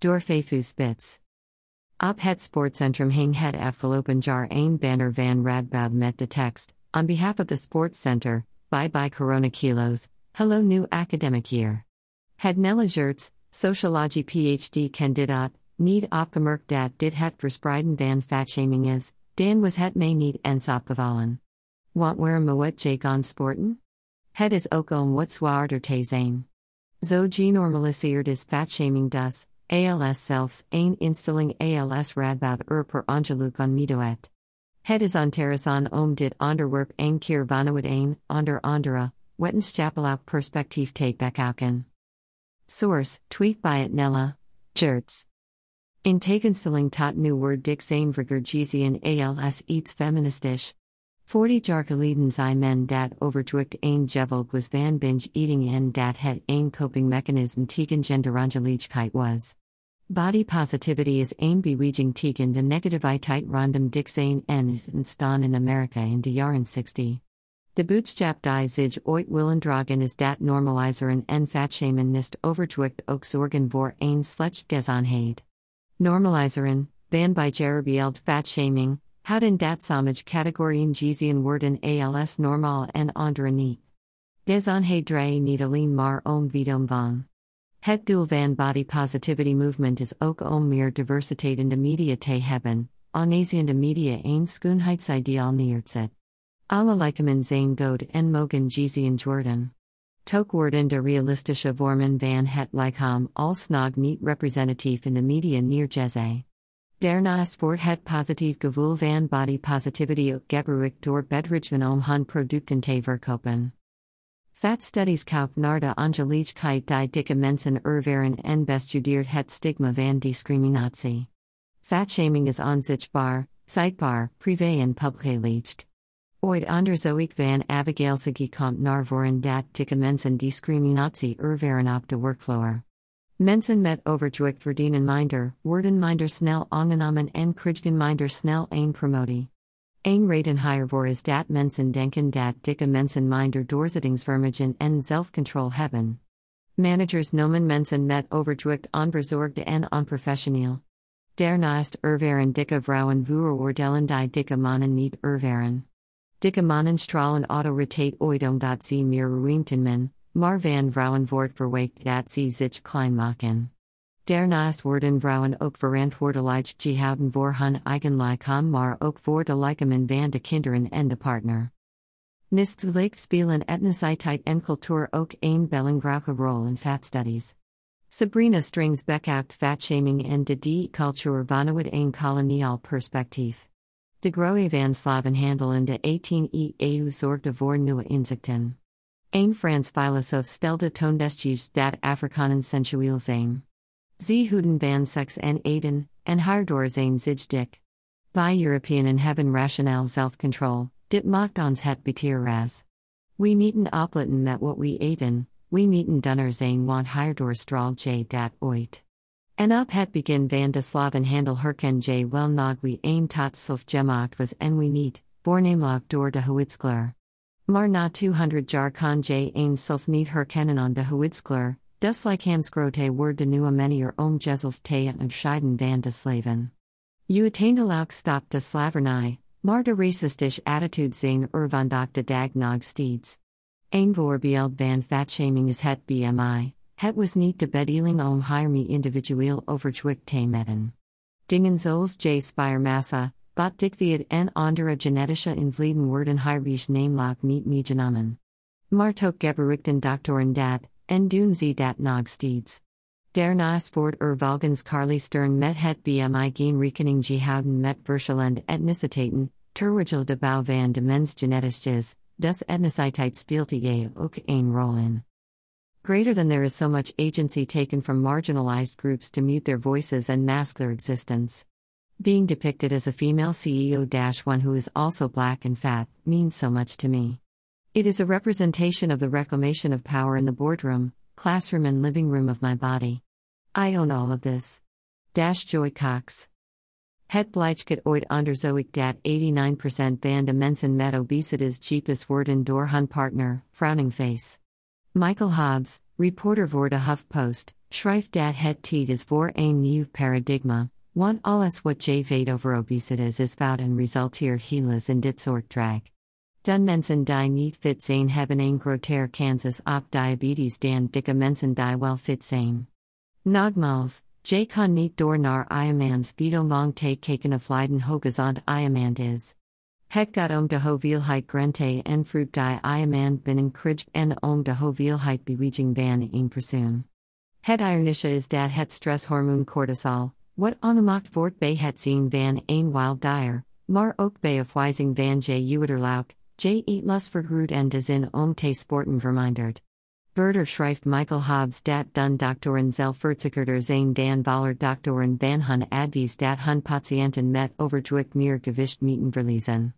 Dorfefu Spitz. Op het Sportcentrum hing het afgelopen jaar een banner van Radboud met de tekst, on behalf of the Sports Center, bye bye Corona kilos, hello new academic year. Had Nella Gertz, Sociologie PhD kandidaat, niet opgemerkt dat dit het verspreiden van fatshaming is, dan was het mij niet eens opgevallen. Want waarom moet je gaan sporten? Het is ook om wat zwaarder te zijn. Zo genormaliseerd is fatshaming dus, ALS zelfs, een instelling ALS radboud er per ongeluk on midoet. Het is on terrasan om dit onderwerp een keer vanuit een, onder andere, wetenschapelijk perspectief te bekijken. Source, tweet by it Nella, Gertz. In tegenstelling tot nu word dik zijn vergezien als iets feministisch. 40 jargeleden zijn men dat overdrukt een gevolg was van binge eating en dat het een coping mechanism tegen genderongelijkheid was. Body positivity is een beweging tegen de negativiteit rondom zijn en is ontstaan in Amerika in de jaren 60. De bootstrap die zich ooit willen dragen is dat normaliseren en fatshamen nist overdrukt ook zorgen voor een slecht gezondheid. Normaliseren, van bij shaming, fatshaming, houden dat sommige categorieën gezien worden als normal en andere niet. Gezondheid draai niet alleen maar om vidom van. Het doel van body positivity movement is ook om meer diversiteit in de media te hebben, aangezien de media een schoonheidsideaal neerzet. Alle lichamen zijn goed en mogen gezien Jordan. Tok worden de realistische vormen van het lichaam al snag niet representatief in de media neergezet. Daarnaast wordt het positief gevoel van body positivity ook gebruikt door bedrijven om hun producten te verkopen. Fat studies kaup naar de angelijkheid die dikke mensen ervaren en bestudeert het stigma van discriminatie. Fatshaming is onzichtbaar, zichtbaar, privé en publicelijk. Ooit onderzoek van Abigail Saguy komt naar voren dat dikke mensen discriminatie ervaren op de workfloor. Mensen met overgewicht verdienen minder, worden minder snel aangenomen en krijgen minder snel een promotie. Een reden hiervoor is dat mensen denken dat dikke mensen minder doorzettingsvermogen en zelfcontrol hebben. Managers noemen mensen met overgewicht onbezorgde en onprofessioneel. Daarnaast ervaren dikke vrouwen vooroordelen die dikke mannen niet ervaren. Dikke mannen stralen autoriteit ooit omdat ze meer ruimten men, maar van vrouwen wordt verwacht dat ze zich klein maken. Daarnaast worden vrouwen ook verantwoordelijk gehouden voor hun eigen lichaam maar ook voor de lichamen van de kinderen en de partner. Nistelijk spelen etniciteit en cultuur ook een belangrijke rol in fat studies. Sabrina Strings bekijkt fatshaming en de die cultuur vanuit een koloniaal perspectief. De groei van slavenhandel in de 18e eeuw zorgde voor nieuwe inzichten. Een Frans filosoof stelde toondestjes dat Afrikanen sensueel zijn. Ze hoeden van sex en eten, en hierdoor zijn zich dik. Wij Europeanen hebben rationeel zelfcontrol, dit maakt ons het beter ras. We mieten opletten met wat we eten, we mieten dunner zijn want hierdoor straal j dat ooit. En op het begin van de slavenhandel herken j wel nog we een tot self gemaakt was en we niet, voornamelijk door de huidskler. Maar na 200 jaar kan j een self niet herkennen on de huidskler, dus lichaamsgrootte word de nieuwe manier om jezelf te en scheiden van de slaven. U uiteindelijk stop de slavernij, maar de racistisch attitude zijn er vandaag de dag nog steeds. Een voorbeeld van fatshaming is het BMI. Het was niet de bedeling om hiermee individueel overgewicht te meten. Dingen zoals j spiermassa, bot dikviet en andere genetische invlieden worden hierbisch namelijk niet meegenomen. Maar toch gebruikten doktoren dat, en doen ze dat nog steeds. Daarnaast wordt er volgens Carly Stern met het BMI geen rekening gehouden met verschillende etniciteiten, terwijl de bouw van de mens genetisch is, dus etniciteit speelt hier ook een rol in. Greater than there is so much agency taken from marginalized groups to mute their voices and mask their existence. Being depicted as a female CEO 1 who is also black and fat means so much to me. It is a representation of the reclamation of power in the boardroom, classroom, and living room of my body. I own all of this. Dash Joy Cox. Het blijkt ooit onderzoek dat 89% van de mensen met obesitas worden door hun partner, frowning face. Michael Hobbs, reporter voor de HuffPost, Schrijft dat het tijd is voor een nieuw paradigma, want alles wat je weet over obesitas is fout en resulteert helaas in dit soort drag. Dan mensen die niet fit zijn hebben een groter kansas op diabetes dan dikke mensen die wel fit zijn. Nogmaals, je kan niet door naar iamans video long te kijken of lijden hoogezond iamand is. Het gaat om de hoeveelheid grente en fruit die iamand binnen krijgt en om de hoeveelheid beweging van een persoon. Het ironische is dat het stresshormoon cortisol, wat ongemaakt wordt bij het zien van een wild dier, maar ook bij afwijzing van je uiterlijk, je eetlust vergroot en de zin om te sporten vermindert. Verder schrijft Michael Hobbs dat dun doctoren zelfverzekerders zijn dan baller doctoren van hun advies dat hun patiënten met overgewicht meer gewicht mieten verliezen.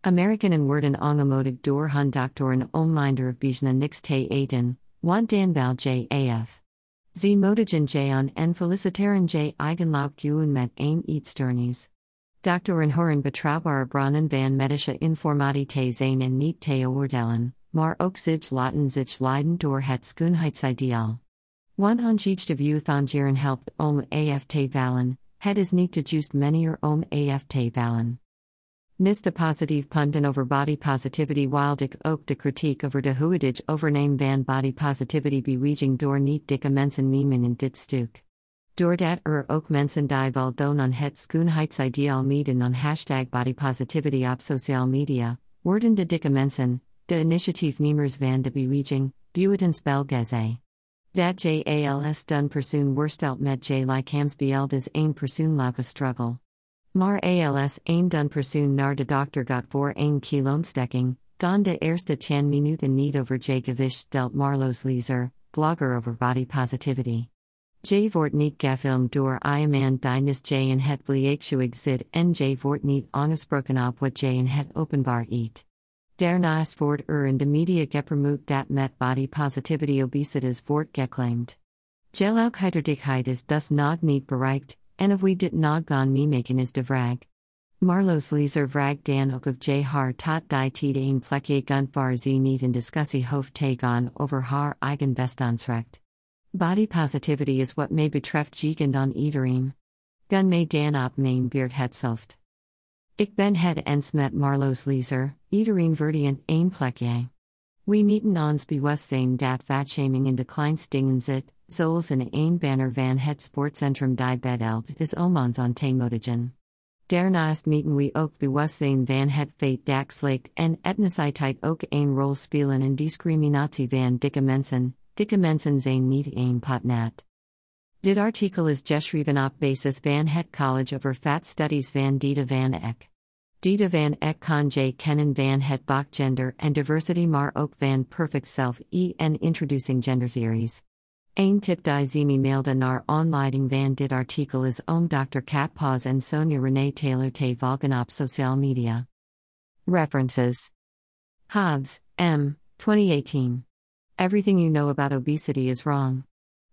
Amerikanen worden ongemoedig door hun doctoren om minder of bijna niks te eten, want dan val JAF. Ze modigen jan en feliciteren j. Eigenlauf guen met een eetsternis. Doctoren horen betrouwbare bronnen van medische informatie te zijn en niet te oordelen, maar ook zich laten zich leiden door het schoonheidsideaal. Want ongeegde view thongeren helpt om af te vallen, het is niet de juist manier om af te vallen. Nista positief punten over body positivity while dik ook de kritiek over de huidige overname van body positivity beweging door niet dikke mensen memen in dit stuk. Doordat er ook mensen die wel doen aan het schoonheidsideaal meeden aan hashtag body positivity op social media, worden de dikke mensen, de initiatiefnemers van de beweging, buitens belgeze. Dat JALS dun persoon worstelt met J like hams beeldes een persoon lage struggle. Maar als een dun persoon naar de dokter got voor een kiloonstekking, dan de eerste 10 minuten niet over J gewicht stelt Marloes Leeser, blogger over body positivity. J wordt niet gefilmd door iemand die J en het vliegtuig zit en J wordt niet aangesproken op wat J en het openbaar eet. Daarnaast wordt er in de media gepromoot dat met body positivity obesitas wordt geclaimed. Geluidheiderdickheid is dus nog niet bereikt, en of we dit nog gaan meemaken is de vrag. Marloes Leeser vrag dan ook of j har tot die tijd een plekje gunfar z niet in discussie hoofd gaan over haar eigen bestaansrecht. Body positivity is what may betreft gegen on iedereen. Gun may dan op mijn beard het zelft. Ik ben het ens met Marloes Leeser, iedereen verdient een plekje. We meeten ons bewustzijn dat fatshaming in de kleinstingen zit, zoals in een banner van het sportcentrum die bed bedelt is omans on modigen. Daarnaast meeten we ook bewustzijn van het feit dat slecht en etniciteit ook een rol spelen in discriminatie van dikke mensen, dikke mensen zijn niet een potnat. Dit artikel is geschreven op basis van het College over Fat Studies van Dita van Eck. Dita van Eck kan J. kennen van het bak gender and diversity maar ook van perfect self en introducing gender theories. Een tip die zimi mailde naar aanleiding van dit artikel is om Dr. Cat Pausé en Sonya Renee Taylor te volgen op social media. References Hobbs, M. 2018. Everything you know about obesity is wrong.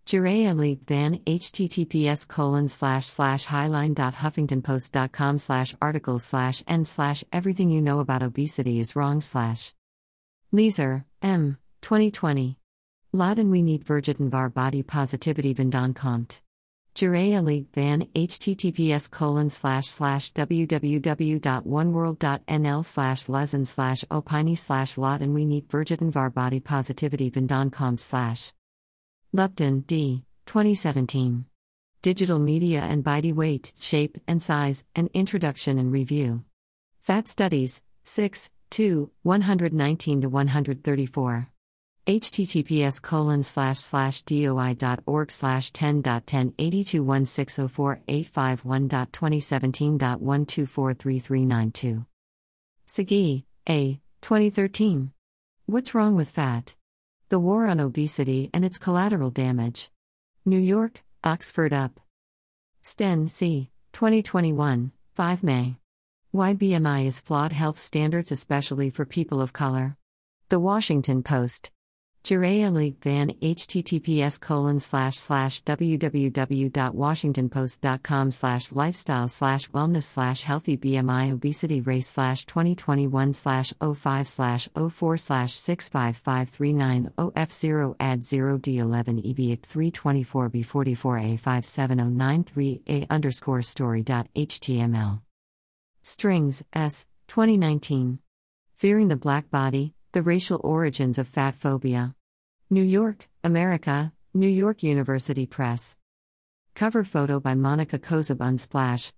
Jirea League van https colon slash slash highline.huffingtonpost.com slash articles slash n slash everything you know about obesity is wrong slash. Leeser, M. 2020. Laden we need Vergeten var body positivity vandaan komt. Jirea League van https colon slash slash www.oneworld.nl slash lezen slash opini slash lot and we need Vergeten var body positivity vandaan komt slash. Lupton, D. 2017. Digital Media and Body Weight, Shape and Size, An Introduction and Review. Fat Studies, 6, 2, 119 134 https colon slash slash doi.org slash 10.82160485one.2017.1243392. Saguy, A. 2013. What's Wrong with Fat? The War on Obesity and Its Collateral Damage. New York, Oxford Up. Stern, C. 2021, 5 May. Why BMI is Flawed Health Standards, especially for People of Color. The Washington Post. Jerea League Van https colon slash slash www.washingtonpost.com slash lifestyle slash wellness slash healthy BMI obesity race slash 2021 slash 05 slash 04 slash 655390 OF0 add 0 D11 EBIC 324 B44 A57093 A underscore story dot html. Strings S 2019. Fearing the Black Body, The Racial Origins of Fat Phobia. New York, America, New York University Press. Cover photo by Monica Kozub Unsplash,